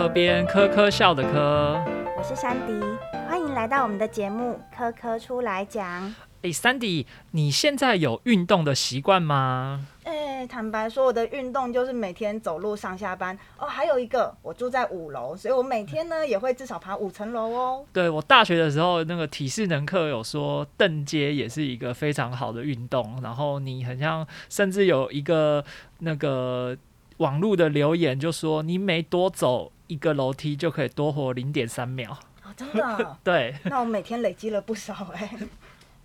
科边科科笑的科。我是珊迪，欢迎来到我们的节目《科科出来讲》。哎，珊迪，你现在有运动的习惯吗？哎，坦白说，我的运动就是每天走路上下班。哦，还有一个，我住在五楼，所以我每天呢也会至少爬五层楼哦。对我大学的时候，那个体适能课有说，蹬阶也是一个非常好的运动。然后你很像，甚至有一个那个网络的留言就说，你每多走一个楼梯就可以多活零点三秒。哦，真的？对。那我每天累积了不少哎。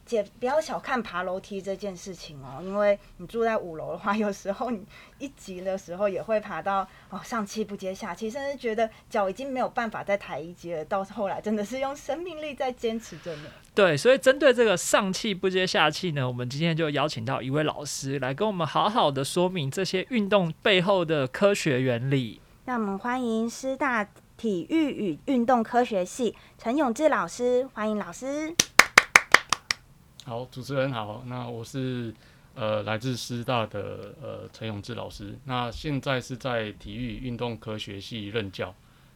姐，不要小看爬楼梯这件事情哦，因为你住在五楼的话，有时候你一级的时候也会爬到哦上气不接下气，甚至觉得脚已经没有办法再抬一阶了。到后来真的是用生命力在坚持着呢。对，所以针对这个上气不接下气呢，我们今天就邀请到一位老师来跟我们好好的说明这些运动背后的科学原理。那我们欢迎师大体育与运动科学系陈永志老师，欢迎老师。好，主持人好，那我是呃来自师大的呃陈永志老师，那现在是在体育运动科学系任教，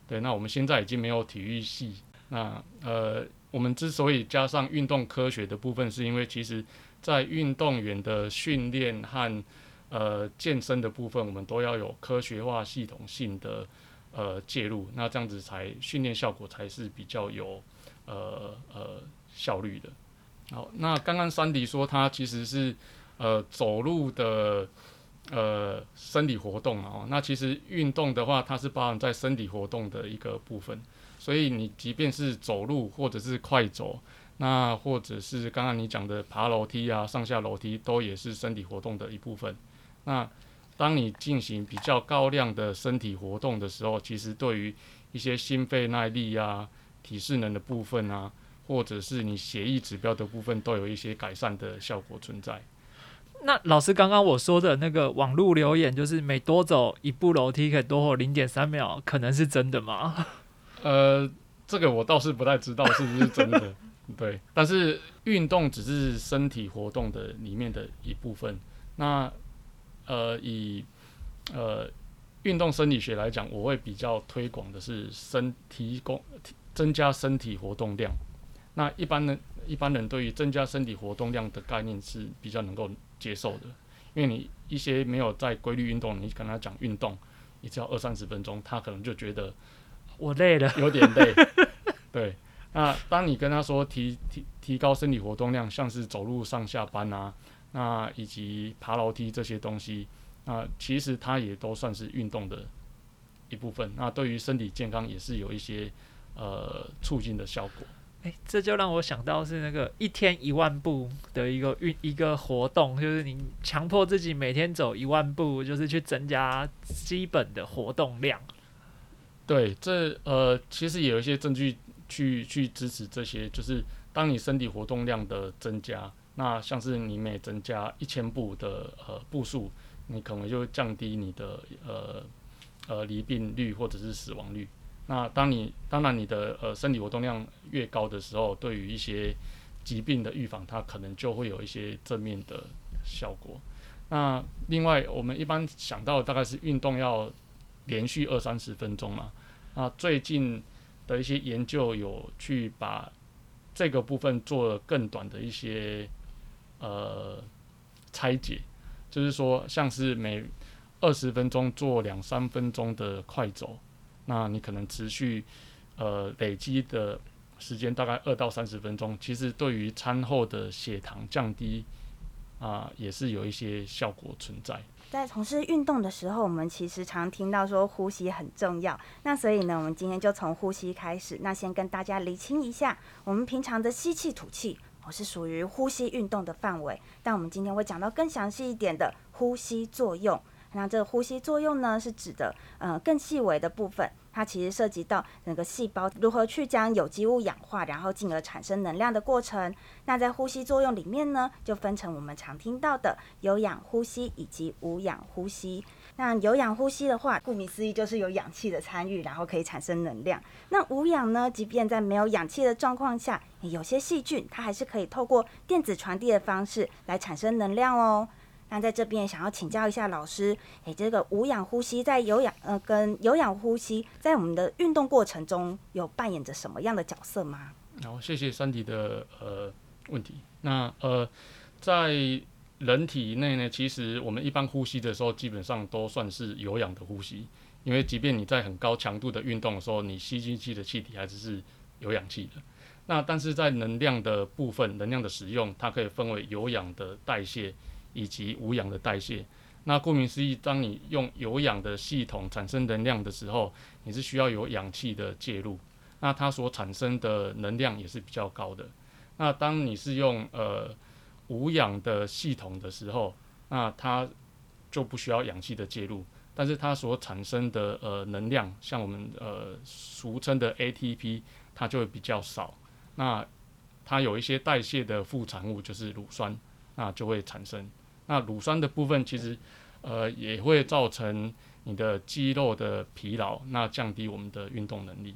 对，那我们现在已经没有体育系，那呃我们之所以加上运动科学的部分，是因为其实在运动员的训练和呃健身的部分，我们都要有科学化、系统性的呃介入，那这样子才训练效果才是比较有呃呃效率的。好，那刚刚山迪说他其实是呃走路的呃生理活动哦，那其实运动的话，它是包含在生理活动的一个部分，所以你即便是走路或者是快走，那或者是刚刚你讲的爬楼梯啊、上下楼梯，都也是身体活动的一部分。那当你进行比较高量的身体活动的时候，其实对于一些心肺耐力啊、体适能的部分啊。或者是你协议指标的部分都有一些改善的效果存在。那老师刚刚我说的那个网络留言，就是每多走一步楼梯可以多活零点三秒，可能是真的吗？呃，这个我倒是不太知道是不是真的。对，但是运动只是身体活动的里面的一部分。那呃，以呃运动生理学来讲，我会比较推广的是身提供增加身体活动量。那一般人一般人对于增加身体活动量的概念是比较能够接受的，因为你一些没有在规律运动，你跟他讲运动，你只要二三十分钟，他可能就觉得我累了，有点累。对，那当你跟他说提提提高身体活动量，像是走路上下班啊，那以及爬楼梯这些东西，那其实它也都算是运动的一部分。那对于身体健康也是有一些呃促进的效果。哎，这就让我想到是那个一天一万步的一个运一个活动，就是你强迫自己每天走一万步，就是去增加基本的活动量。对，这呃其实也有一些证据去去支持这些，就是当你身体活动量的增加，那像是你每增加一千步的呃步数，你可能就降低你的呃呃离病率或者是死亡率。那当你当然你的呃身体活动量越高的时候，对于一些疾病的预防，它可能就会有一些正面的效果。那另外我们一般想到大概是运动要连续二三十分钟嘛。那最近的一些研究有去把这个部分做了更短的一些呃拆解，就是说像是每二十分钟做两三分钟的快走。那你可能持续，呃，累积的时间大概二到三十分钟，其实对于餐后的血糖降低啊，也是有一些效果存在。在从事运动的时候，我们其实常听到说呼吸很重要。那所以呢，我们今天就从呼吸开始。那先跟大家理清一下，我们平常的吸气、吐气，我是属于呼吸运动的范围。但我们今天会讲到更详细一点的呼吸作用。那这个呼吸作用呢，是指的呃更细微的部分。它其实涉及到整个细胞如何去将有机物氧化，然后进而产生能量的过程。那在呼吸作用里面呢，就分成我们常听到的有氧呼吸以及无氧呼吸。那有氧呼吸的话，顾名思义就是有氧气的参与，然后可以产生能量。那无氧呢，即便在没有氧气的状况下，有些细菌它还是可以透过电子传递的方式来产生能量哦。那在这边想要请教一下老师，诶，这个无氧呼吸在有氧呃跟有氧呼吸在我们的运动过程中有扮演着什么样的角色吗？好，谢谢山迪的呃问题。那呃，在人体内呢，其实我们一般呼吸的时候，基本上都算是有氧的呼吸，因为即便你在很高强度的运动的时候，你吸进去的气体还是是有氧气的。那但是在能量的部分，能量的使用，它可以分为有氧的代谢以及无氧的代谢。那顾名思义，当你用有氧的系统产生能量的时候，你是需要有氧气的介入，那它所产生的能量也是比较高的。那当你是用呃无氧的系统的时候，那它就不需要氧气的介入，但是它所产生的呃能量，像我们呃俗称的 ATP，它就会比较少。那它有一些代谢的副产物，就是乳酸，那就会产生。那乳酸的部分其实呃也会造成你的肌肉的疲劳，那降低我们的运动能力。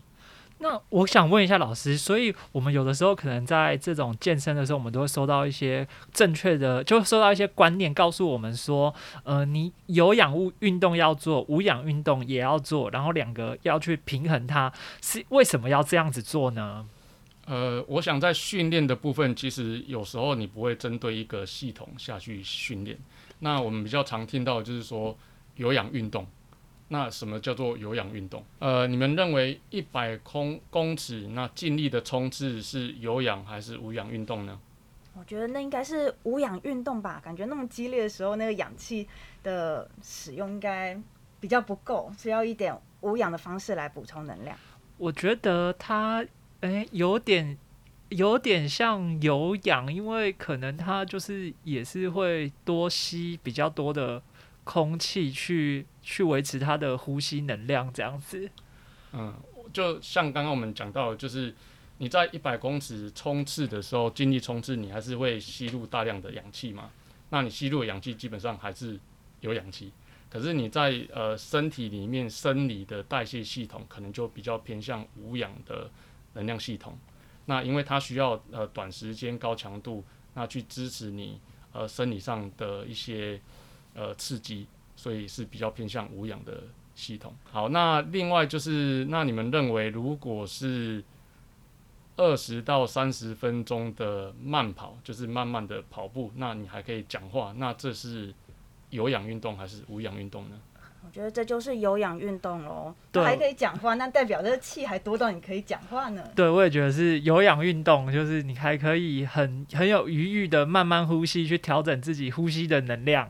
那我想问一下老师，所以我们有的时候可能在这种健身的时候，我们都会收到一些正确的，就收到一些观念，告诉我们说，呃，你有氧物运动要做，无氧运动也要做，然后两个要去平衡它，是为什么要这样子做呢？呃，我想在训练的部分，其实有时候你不会针对一个系统下去训练。那我们比较常听到就是说有氧运动。那什么叫做有氧运动？呃，你们认为一百空公尺那尽力的冲刺是有氧还是无氧运动呢？我觉得那应该是无氧运动吧。感觉那么激烈的时候，那个氧气的使用应该比较不够，需要一点无氧的方式来补充能量。我觉得它诶有点有点像有氧，因为可能它就是也是会多吸比较多的。空气去去维持它的呼吸能量，这样子。嗯，就像刚刚我们讲到，就是你在一百公尺冲刺的时候，尽力冲刺，你还是会吸入大量的氧气嘛？那你吸入的氧气基本上还是有氧气，可是你在呃身体里面生理的代谢系统，可能就比较偏向无氧的能量系统。那因为它需要呃短时间高强度，那去支持你呃生理上的一些。呃，刺激，所以是比较偏向无氧的系统。好，那另外就是，那你们认为，如果是二十到三十分钟的慢跑，就是慢慢的跑步，那你还可以讲话，那这是有氧运动还是无氧运动呢？我觉得这就是有氧运动喽，还可以讲话，那代表这气还多到你可以讲话呢。对，我也觉得是有氧运动，就是你还可以很很有余裕的慢慢呼吸，去调整自己呼吸的能量。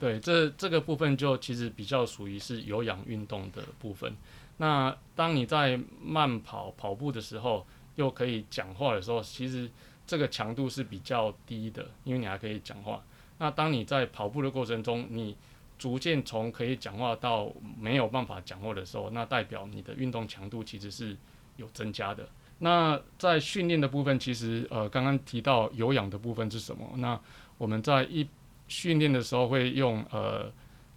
对，这这个部分就其实比较属于是有氧运动的部分。那当你在慢跑跑步的时候，又可以讲话的时候，其实这个强度是比较低的，因为你还可以讲话。那当你在跑步的过程中，你逐渐从可以讲话到没有办法讲话的时候，那代表你的运动强度其实是有增加的。那在训练的部分，其实呃刚刚提到有氧的部分是什么？那我们在一训练的时候会用呃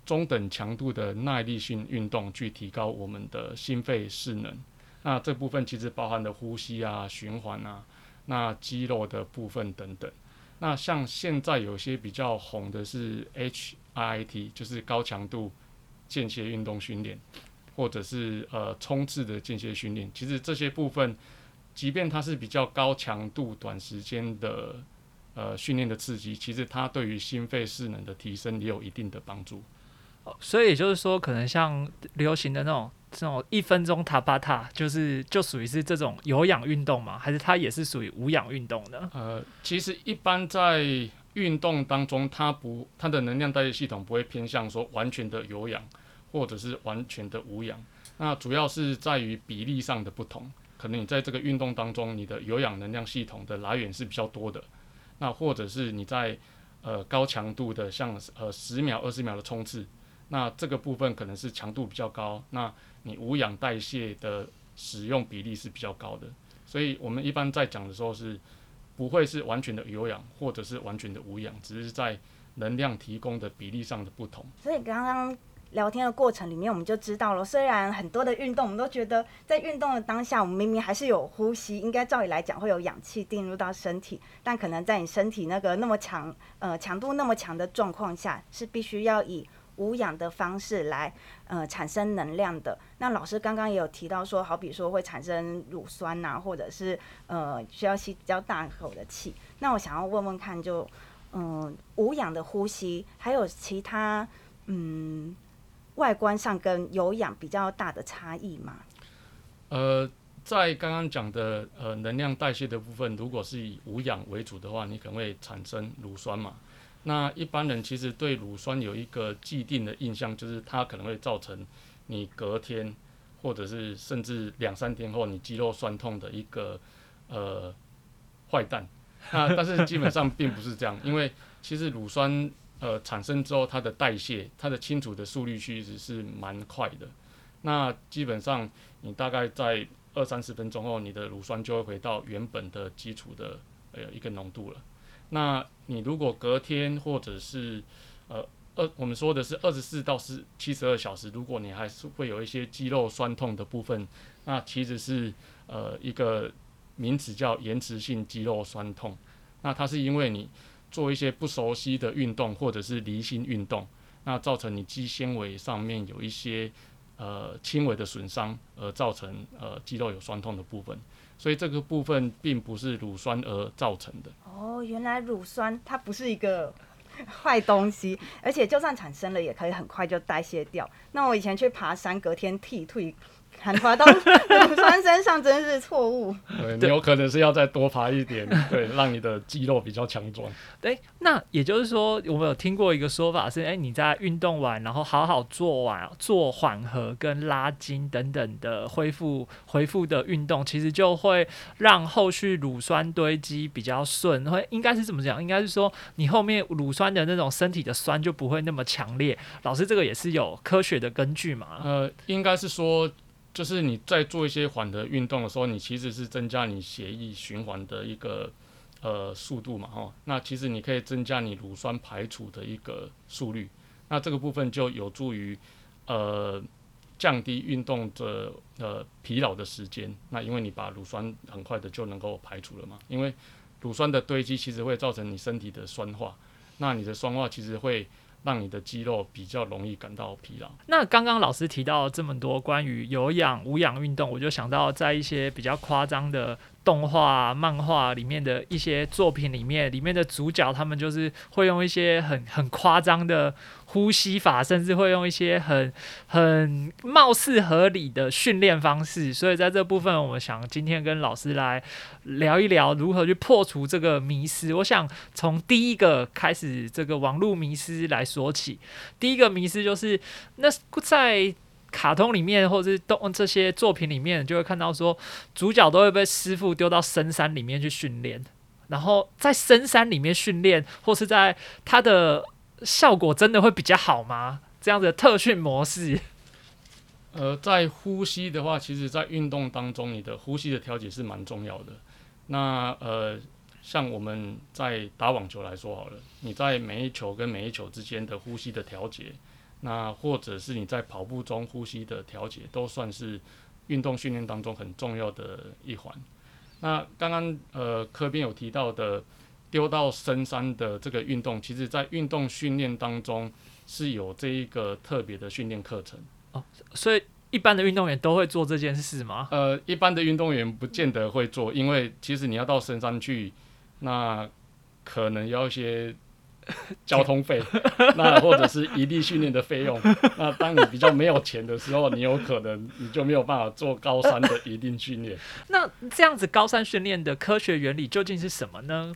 中等强度的耐力性运动去提高我们的心肺势能。那这部分其实包含了呼吸啊、循环啊、那肌肉的部分等等。那像现在有些比较红的是 H I T，就是高强度间歇运动训练，或者是呃冲刺的间歇训练。其实这些部分，即便它是比较高强度、短时间的。呃，训练的刺激，其实它对于心肺势能的提升也有一定的帮助。哦，所以也就是说，可能像流行的那种这种一分钟塔巴塔，就是就属于是这种有氧运动嘛？还是它也是属于无氧运动的？呃，其实一般在运动当中，它不它的能量代谢系统不会偏向说完全的有氧，或者是完全的无氧。那主要是在于比例上的不同。可能你在这个运动当中，你的有氧能量系统的来源是比较多的。那或者是你在呃高强度的像呃十秒二十秒的冲刺，那这个部分可能是强度比较高，那你无氧代谢的使用比例是比较高的，所以我们一般在讲的时候是不会是完全的有氧或者是完全的无氧，只是在能量提供的比例上的不同。所以刚刚聊天的过程里面，我们就知道了，虽然很多的运动，我们都觉得在运动的当下，我们明明还是有呼吸，应该照理来讲会有氧气进入到身体，但可能在你身体那个那么强，呃，强度那么强的状况下，是必须要以无氧的方式来，呃，产生能量的。那老师刚刚也有提到说，好比说会产生乳酸呐，或者是呃需要吸比较大口的气。那我想要问问看，就嗯，无氧的呼吸还有其他嗯外观上跟有氧比较大的差异吗？呃，在刚刚讲的呃能量代谢的部分，如果是以无氧为主的话，你可能会产生乳酸嘛。那一般人其实对乳酸有一个既定的印象，就是它可能会造成你隔天或者是甚至两三天后你肌肉酸痛的一个呃坏蛋。那但是基本上并不是这样，因为其实乳酸呃产生之后，它的代谢、它的清除的速率其实是蛮快的。那基本上你大概在二三十分钟后，你的乳酸就会回到原本的基础的呃一个浓度了。那你如果隔天或者是呃二，我们说的是二十四到四七十二小时，如果你还是会有一些肌肉酸痛的部分，那其实是呃一个名词叫延迟性肌肉酸痛。那它是因为你做一些不熟悉的运动或者是离心运动，那造成你肌纤维上面有一些呃轻微的损伤，而造成呃肌肉有酸痛的部分。所以这个部分并不是乳酸而造成的。哦，原来乳酸它不是一个坏东西，而且就算产生了，也可以很快就代谢掉。那我以前去爬山，隔天剃退。喊滑到乳酸身上真是错误。对你有可能是要再多爬一点，对，让你的肌肉比较强壮。对，那也就是说，我们有听过一个说法是，哎，你在运动完，然后好好做完做缓和跟拉筋等等的恢复恢复的运动，其实就会让后续乳酸堆积比较顺。会应该是怎么讲？应该是说你后面乳酸的那种身体的酸就不会那么强烈。老师，这个也是有科学的根据嘛？呃，应该是说。就是你在做一些缓的运动的时候，你其实是增加你血液循环的一个呃速度嘛，哈。那其实你可以增加你乳酸排除的一个速率，那这个部分就有助于呃降低运动的呃疲劳的时间。那因为你把乳酸很快的就能够排除了嘛，因为乳酸的堆积其实会造成你身体的酸化，那你的酸化其实会。让你的肌肉比较容易感到疲劳。那刚刚老师提到这么多关于有氧、无氧运动，我就想到在一些比较夸张的。动画、漫画里面的一些作品里面，里面的主角他们就是会用一些很很夸张的呼吸法，甚至会用一些很很貌似合理的训练方式。所以在这部分，我们想今天跟老师来聊一聊如何去破除这个迷失。我想从第一个开始，这个网络迷失来说起。第一个迷失就是那在。卡通里面或是动这些作品里面，就会看到说主角都会被师傅丢到深山里面去训练，然后在深山里面训练，或是在他的效果真的会比较好吗？这样的特训模式？呃，在呼吸的话，其实在运动当中，你的呼吸的调节是蛮重要的。那呃，像我们在打网球来说好了，你在每一球跟每一球之间的呼吸的调节。那或者是你在跑步中呼吸的调节，都算是运动训练当中很重要的一环。那刚刚呃科边有提到的丢到深山的这个运动，其实在运动训练当中是有这一个特别的训练课程哦。所以一般的运动员都会做这件事吗？呃，一般的运动员不见得会做，因为其实你要到深山去，那可能要一些。交通费，那或者是一地训练的费用，那当你比较没有钱的时候，你有可能你就没有办法做高山的一定训练。那这样子高山训练的科学原理究竟是什么呢？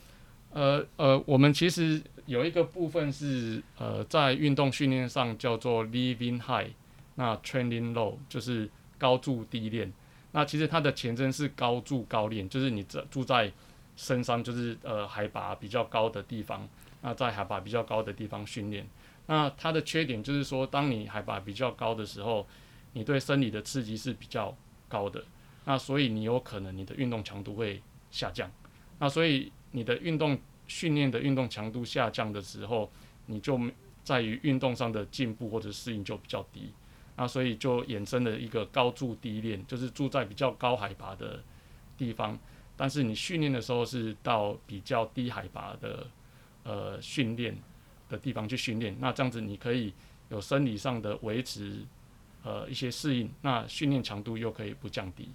呃呃，我们其实有一个部分是呃在运动训练上叫做 living high，那 training low 就是高住低练。那其实它的前身是高住高练，就是你这住在深山，就是呃海拔比较高的地方。那在海拔比较高的地方训练，那它的缺点就是说，当你海拔比较高的时候，你对生理的刺激是比较高的，那所以你有可能你的运动强度会下降。那所以你的运动训练的运动强度下降的时候，你就在于运动上的进步或者适应就比较低，那所以就衍生了一个高住低练，就是住在比较高海拔的地方，但是你训练的时候是到比较低海拔的呃训练的地方去训练，那这样子你可以有生理上的维持呃一些适应，那训练强度又可以不降低。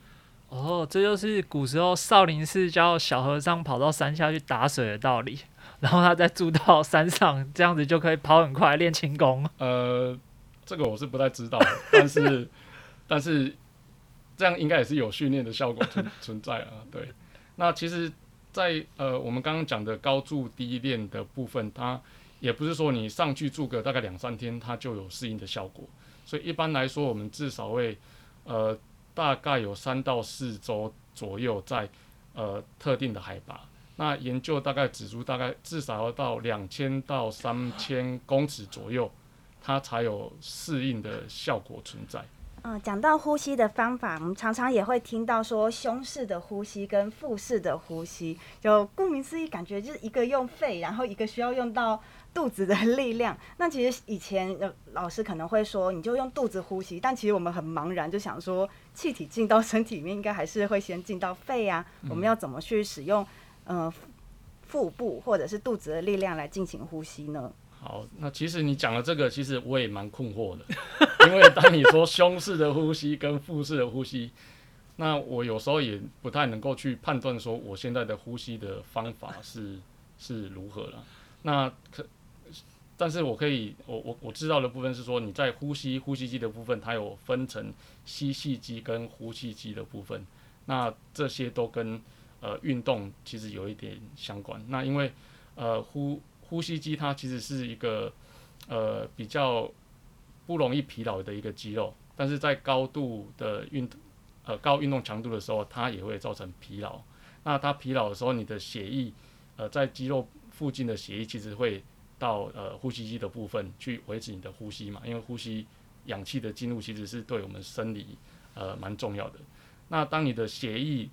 哦，这就是古时候少林寺教小和尚跑到山下去打水的道理，然后他再住到山上，这样子就可以跑很快练轻功。呃，这个我是不太知道，但是但是这样应该也是有训练的效果存存在啊。对，那其实，在呃我们刚刚讲的高住低练的部分，它也不是说你上去住个大概两三天，它就有适应的效果。所以一般来说，我们至少会呃。大概有三到四周左右，在呃特定的海拔。那研究大概指出，大概至少要到两千到三千公尺左右，它才有适应的效果存在。嗯，讲到呼吸的方法，我们常常也会听到说胸式的呼吸跟腹式的呼吸，就顾名思义，感觉就是一个用肺，然后一个需要用到。肚子的力量，那其实以前的老师可能会说，你就用肚子呼吸，但其实我们很茫然，就想说气体进到身体里面，应该还是会先进到肺啊。我们要怎么去使用呃腹部或者是肚子的力量来进行呼吸呢？好，那其实你讲的这个，其实我也蛮困惑的，因为当你说胸式的呼吸跟腹式的呼吸，那我有时候也不太能够去判断说我现在的呼吸的方法是是如何了。那可。但是我可以，我我我知道的部分是说，你在呼吸呼吸机的部分，它有分成吸气机跟呼气机的部分。那这些都跟呃运动其实有一点相关。那因为呃呼呼吸机它其实是一个呃比较不容易疲劳的一个肌肉，但是在高度的运呃高运动强度的时候，它也会造成疲劳。那它疲劳的时候，你的血液呃在肌肉附近的血液其实会。到呃呼吸机的部分去维持你的呼吸嘛，因为呼吸氧气的进入其实是对我们生理呃蛮重要的。那当你的血液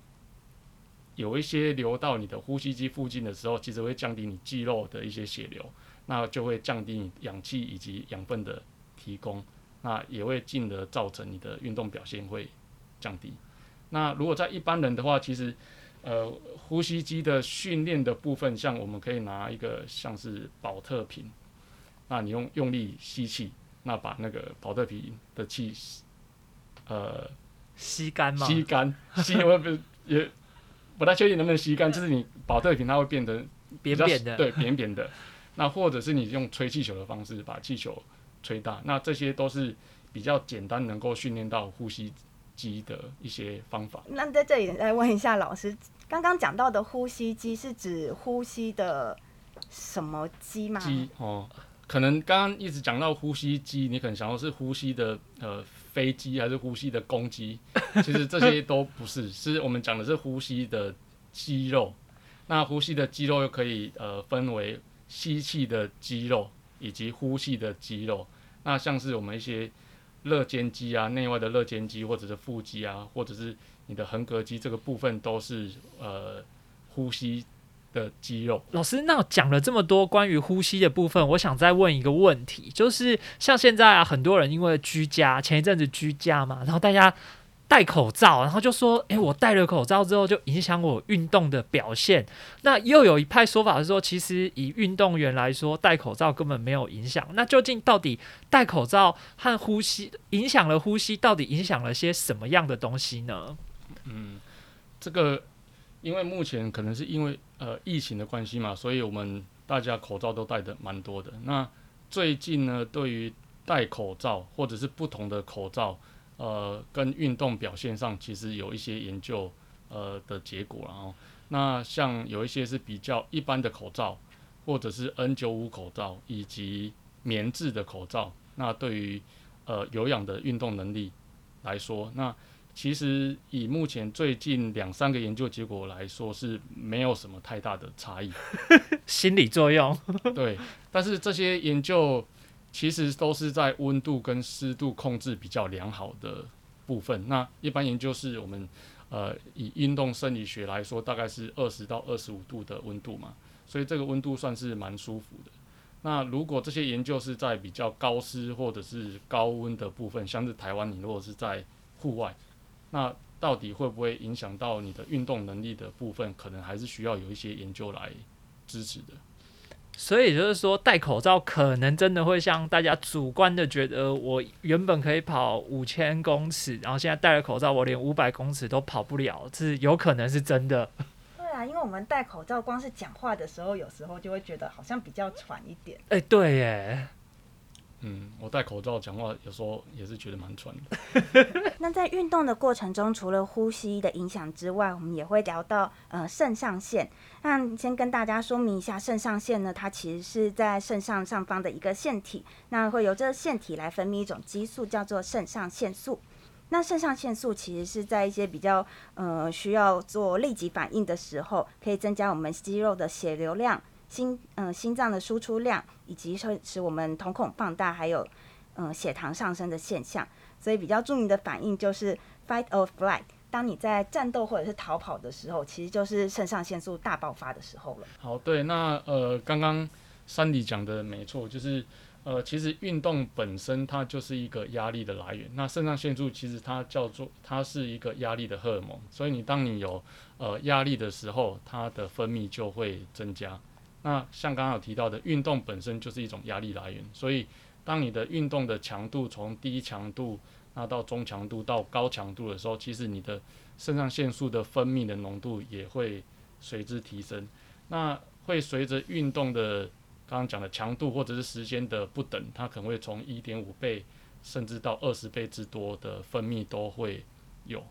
有一些流到你的呼吸机附近的时候，其实会降低你肌肉的一些血流，那就会降低你氧气以及养分的提供，那也会进而造成你的运动表现会降低。那如果在一般人的话，其实呃，呼吸机的训练的部分，像我们可以拿一个像是保特瓶，那你用用力吸气，那把那个保特瓶的气，呃，吸干吗？吸干，吸 我不也不太确定能不能吸干，就是你保特瓶它会变得扁扁的，对，扁扁的。那或者是你用吹气球的方式把气球吹大，那这些都是比较简单能够训练到呼吸。肌的一些方法。那在这里来问一下老师，刚刚讲到的呼吸肌是指呼吸的什么肌吗？肌哦，可能刚刚一直讲到呼吸肌，你可能想到是呼吸的呃飞机还是呼吸的攻击？其实这些都不是，是我们讲的是呼吸的肌肉。那呼吸的肌肉又可以呃分为吸气的肌肉以及呼气的肌肉。那像是我们一些。肋间肌啊，内外的肋间肌，或者是腹肌啊，或者是你的横膈肌，这个部分都是呃呼吸的肌肉。老师，那讲了这么多关于呼吸的部分，我想再问一个问题，就是像现在啊，很多人因为居家，前一阵子居家嘛，然后大家。戴口罩，然后就说：“诶，我戴了口罩之后就影响我运动的表现。”那又有一派说法是说，其实以运动员来说，戴口罩根本没有影响。那究竟到底戴口罩和呼吸影响了呼吸，到底影响了些什么样的东西呢？嗯，这个因为目前可能是因为呃疫情的关系嘛，所以我们大家口罩都戴的蛮多的。那最近呢，对于戴口罩或者是不同的口罩。呃，跟运动表现上其实有一些研究呃的结果，然后那像有一些是比较一般的口罩，或者是 N 九五口罩以及棉质的口罩，那对于呃有氧的运动能力来说，那其实以目前最近两三个研究结果来说是没有什么太大的差异，心理作用 对，但是这些研究。其实都是在温度跟湿度控制比较良好的部分。那一般研究是我们呃以运动生理学来说，大概是二十到二十五度的温度嘛，所以这个温度算是蛮舒服的。那如果这些研究是在比较高湿或者是高温的部分，像是台湾，你如果是在户外，那到底会不会影响到你的运动能力的部分，可能还是需要有一些研究来支持的。所以就是说，戴口罩可能真的会像大家主观的觉得，我原本可以跑五千公尺，然后现在戴了口罩，我连五百公尺都跑不了，是有可能是真的。对啊，因为我们戴口罩，光是讲话的时候，有时候就会觉得好像比较喘一点。哎、对耶，嗯，我戴口罩讲话有时候也是觉得蛮喘的。那在运动的过程中，除了呼吸的影响之外，我们也会聊到呃肾上腺。那先跟大家说明一下，肾上腺呢，它其实是在肾上上方的一个腺体，那会由这个腺体来分泌一种激素，叫做肾上腺素。那肾上腺素其实是在一些比较呃需要做立即反应的时候，可以增加我们肌肉的血流量、心嗯、心脏的输出量，以及会使我们瞳孔放大，还有嗯、血糖上升的现象。所以比较著名的反应就是 fight or flight。当你在战斗或者是逃跑的时候，其实就是肾上腺素大爆发的时候了。好，对，那呃，刚刚山迪讲的没错，就是呃，其实运动本身它就是一个压力的来源。那肾上腺素其实它叫做它是一个压力的荷尔蒙，所以你当你有呃压力的时候，它的分泌就会增加。那像刚刚有提到的，运动本身就是一种压力来源，所以当你的运动的强度从低强度那到中强度到高强度的时候，其实你的肾上腺素的分泌的浓度也会随之提升。那会随着运动的刚刚讲的强度或者是时间的不等，它可能会从一点五倍甚至到二十倍之多的分泌都会有。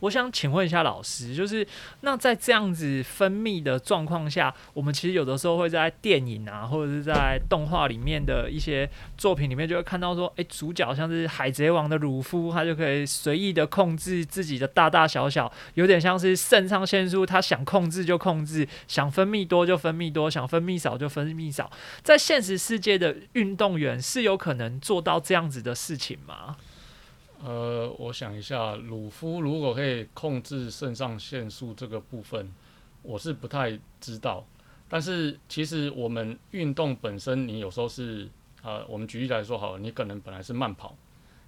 我想请问一下老师，就是那在这样子分泌的状况下，我们其实有的时候会在电影啊，或者是在动画里面的一些作品里面，就会看到说，诶，主角像是海贼王的鲁夫，他就可以随意的控制自己的大大小小，有点像是肾上腺素，他想控制就控制，想分泌多就分泌多，想分泌少就分泌少。在现实世界的运动员是有可能做到这样子的事情吗？呃，我想一下，鲁夫如果可以控制肾上腺素这个部分，我是不太知道。但是其实我们运动本身，你有时候是呃，我们举例来说好了，你可能本来是慢跑，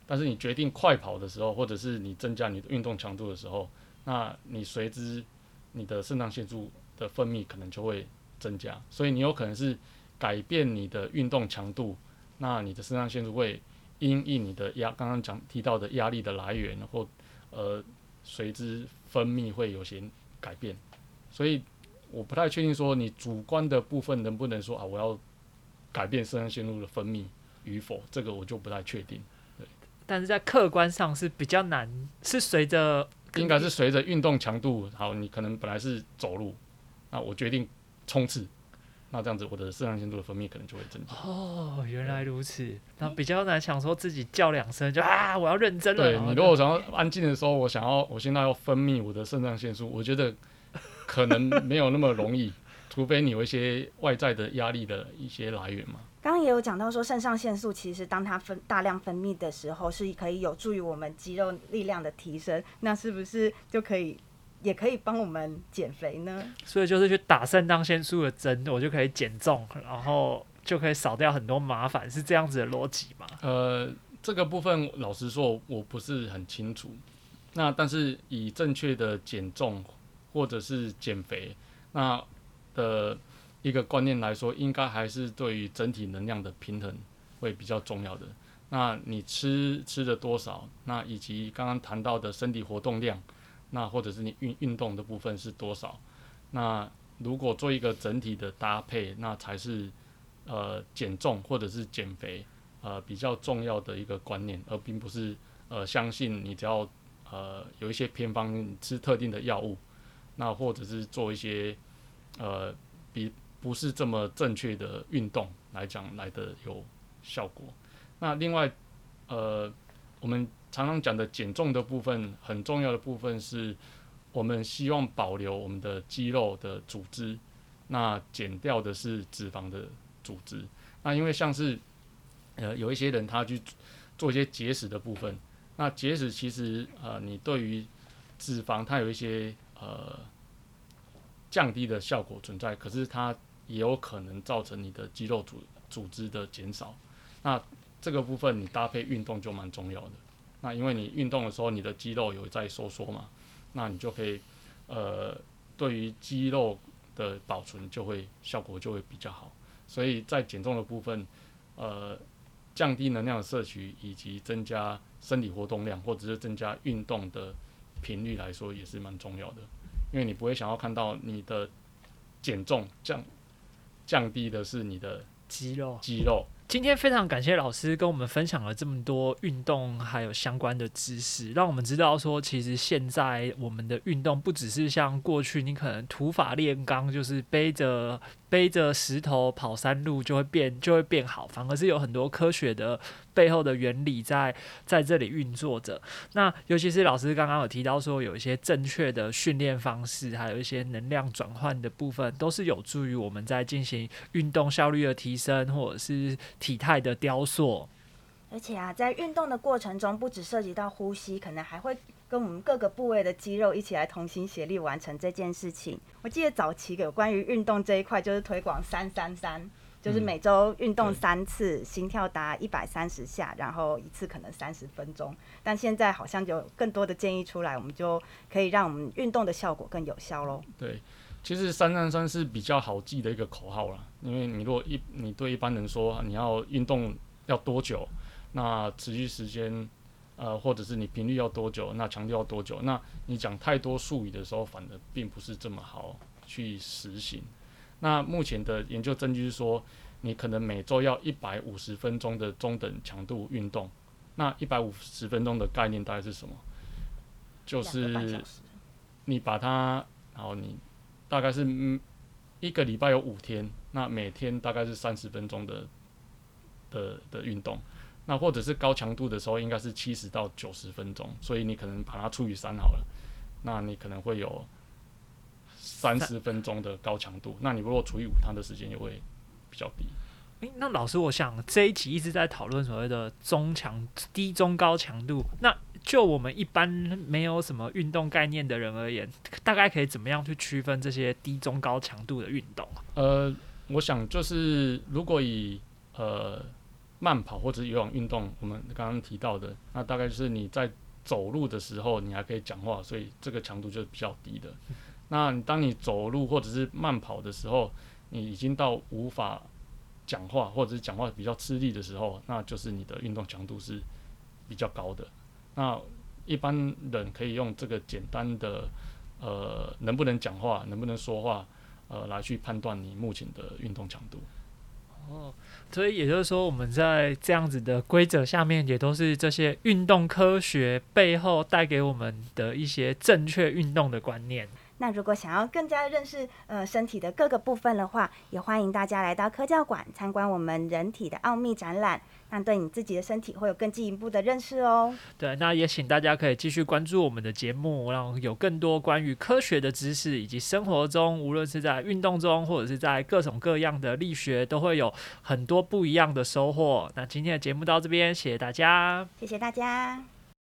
但是你决定快跑的时候，或者是你增加你的运动强度的时候，那你随之你的肾上腺素的分泌可能就会增加，所以你有可能是改变你的运动强度，那你的肾上腺素会因应你的压，刚刚讲提到的压力的来源或呃随之分泌会有些改变，所以我不太确定说你主观的部分能不能说啊我要改变肾上腺素的分泌与否，这个我就不太确定。但是在客观上是比较难，是随着应该是随着运动强度，好，你可能本来是走路，那我决定冲刺，那这样子我的肾上腺素的分泌可能就会增加。哦，原来如此。那比较难想说自己叫两声就啊，我要认真了。对你如果想要安静的时候，我想要我现在要分泌我的肾上腺素，我觉得可能没有那么容易，除非你有一些外在的压力的一些来源嘛。刚刚也有讲到说，肾上腺素其实当它分大量分泌的时候，是可以有助于我们肌肉力量的提升。那是不是就可以，也可以帮我们减肥呢？所以就是去打肾上腺素的针，我就可以减重，然后就可以少掉很多麻烦，是这样子的逻辑吗？呃，这个部分老实说我不是很清楚。那但是以正确的减重或者是减肥，那的一个观念来说，应该还是对于整体能量的平衡会比较重要的。那你吃吃的多少，那以及刚刚谈到的身体活动量，那或者是你运运动的部分是多少，那如果做一个整体的搭配，那才是呃减重或者是减肥呃比较重要的一个观念，而并不是呃相信你只要呃有一些偏方，吃特定的药物，那或者是做一些呃比不是这么正确的运动来讲来的有效果。那另外呃我们常常讲的减重的部分，很重要的部分是我们希望保留我们的肌肉的组织，那减掉的是脂肪的组织。那因为像是呃有一些人他去做一些节食的部分，那节食其实呃你对于脂肪它有一些呃降低的效果存在，可是它也有可能造成你的肌肉组组织的减少。那这个部分你搭配运动就蛮重要的。那因为你运动的时候，你的肌肉有在收缩嘛，那你就可以呃，对于肌肉的保存就会效果就会比较好。所以在减重的部分，呃，降低能量的摄取以及增加身体活动量，或者是增加运动的频率来说，也是蛮重要的。因为你不会想要看到你的减重降降低的是你的肌肉。肌肉。今天非常感谢老师跟我们分享了这么多运动还有相关的知识，让我们知道说，其实现在我们的运动不只是像过去你可能土法炼钢，就是背着。背着石头跑山路就会变就会变好，反而是有很多科学的背后的原理在在这里运作着。那尤其是老师刚刚有提到说，有一些正确的训练方式，还有一些能量转换的部分，都是有助于我们在进行运动效率的提升，或者是体态的雕塑。而且啊，在运动的过程中，不只涉及到呼吸，可能还会。跟我们各个部位的肌肉一起来同心协力完成这件事情。我记得早期有关于运动这一块，就是推广三三三，就是每周运动三次，心跳达一百三十下，然后一次可能三十分钟。但现在好像有更多的建议出来，我们就可以让我们运动的效果更有效喽。对，其实三三三是比较好记的一个口号啦，因为你如果一你对一般人说你要运动要多久，那持续时间。呃，或者是你频率要多久，那强度要多久？那你讲太多术语的时候，反而并不是这么好去实行。那目前的研究证据是说，你可能每周要一百五十分钟的中等强度运动。那一百五十分钟的概念大概是什么？就是你把它，然后你大概是一个礼拜有五天，那每天大概是三十分钟的的的运动。那或者是高强度的时候，应该是七十到九十分钟，所以你可能把它除以三好了，那你可能会有三十分钟的高强度。那你如果除以五，它的时间也会比较低。诶，那老师，我想这一集一直在讨论所谓的中强、低、中、高强度。那就我们一般没有什么运动概念的人而言，大概可以怎么样去区分这些低、中、高强度的运动？呃，我想就是如果以呃。慢跑或者有氧运动，我们刚刚提到的，那大概就是你在走路的时候，你还可以讲话，所以这个强度就是比较低的。那当你走路或者是慢跑的时候，你已经到无法讲话或者是讲话比较吃力的时候，那就是你的运动强度是比较高的。那一般人可以用这个简单的呃能不能讲话、能不能说话呃来去判断你目前的运动强度。哦。所以也就是说，我们在这样子的规则下面，也都是这些运动科学背后带给我们的一些正确运动的观念。那如果想要更加认识呃身体的各个部分的话，也欢迎大家来到科教馆参观我们人体的奥秘展览。那对你自己的身体会有更进一步的认识哦。对，那也请大家可以继续关注我们的节目，让有更多关于科学的知识，以及生活中无论是在运动中，或者是在各种各样的力学，都会有很多不一样的收获。那今天的节目到这边，谢谢大家，谢谢大家。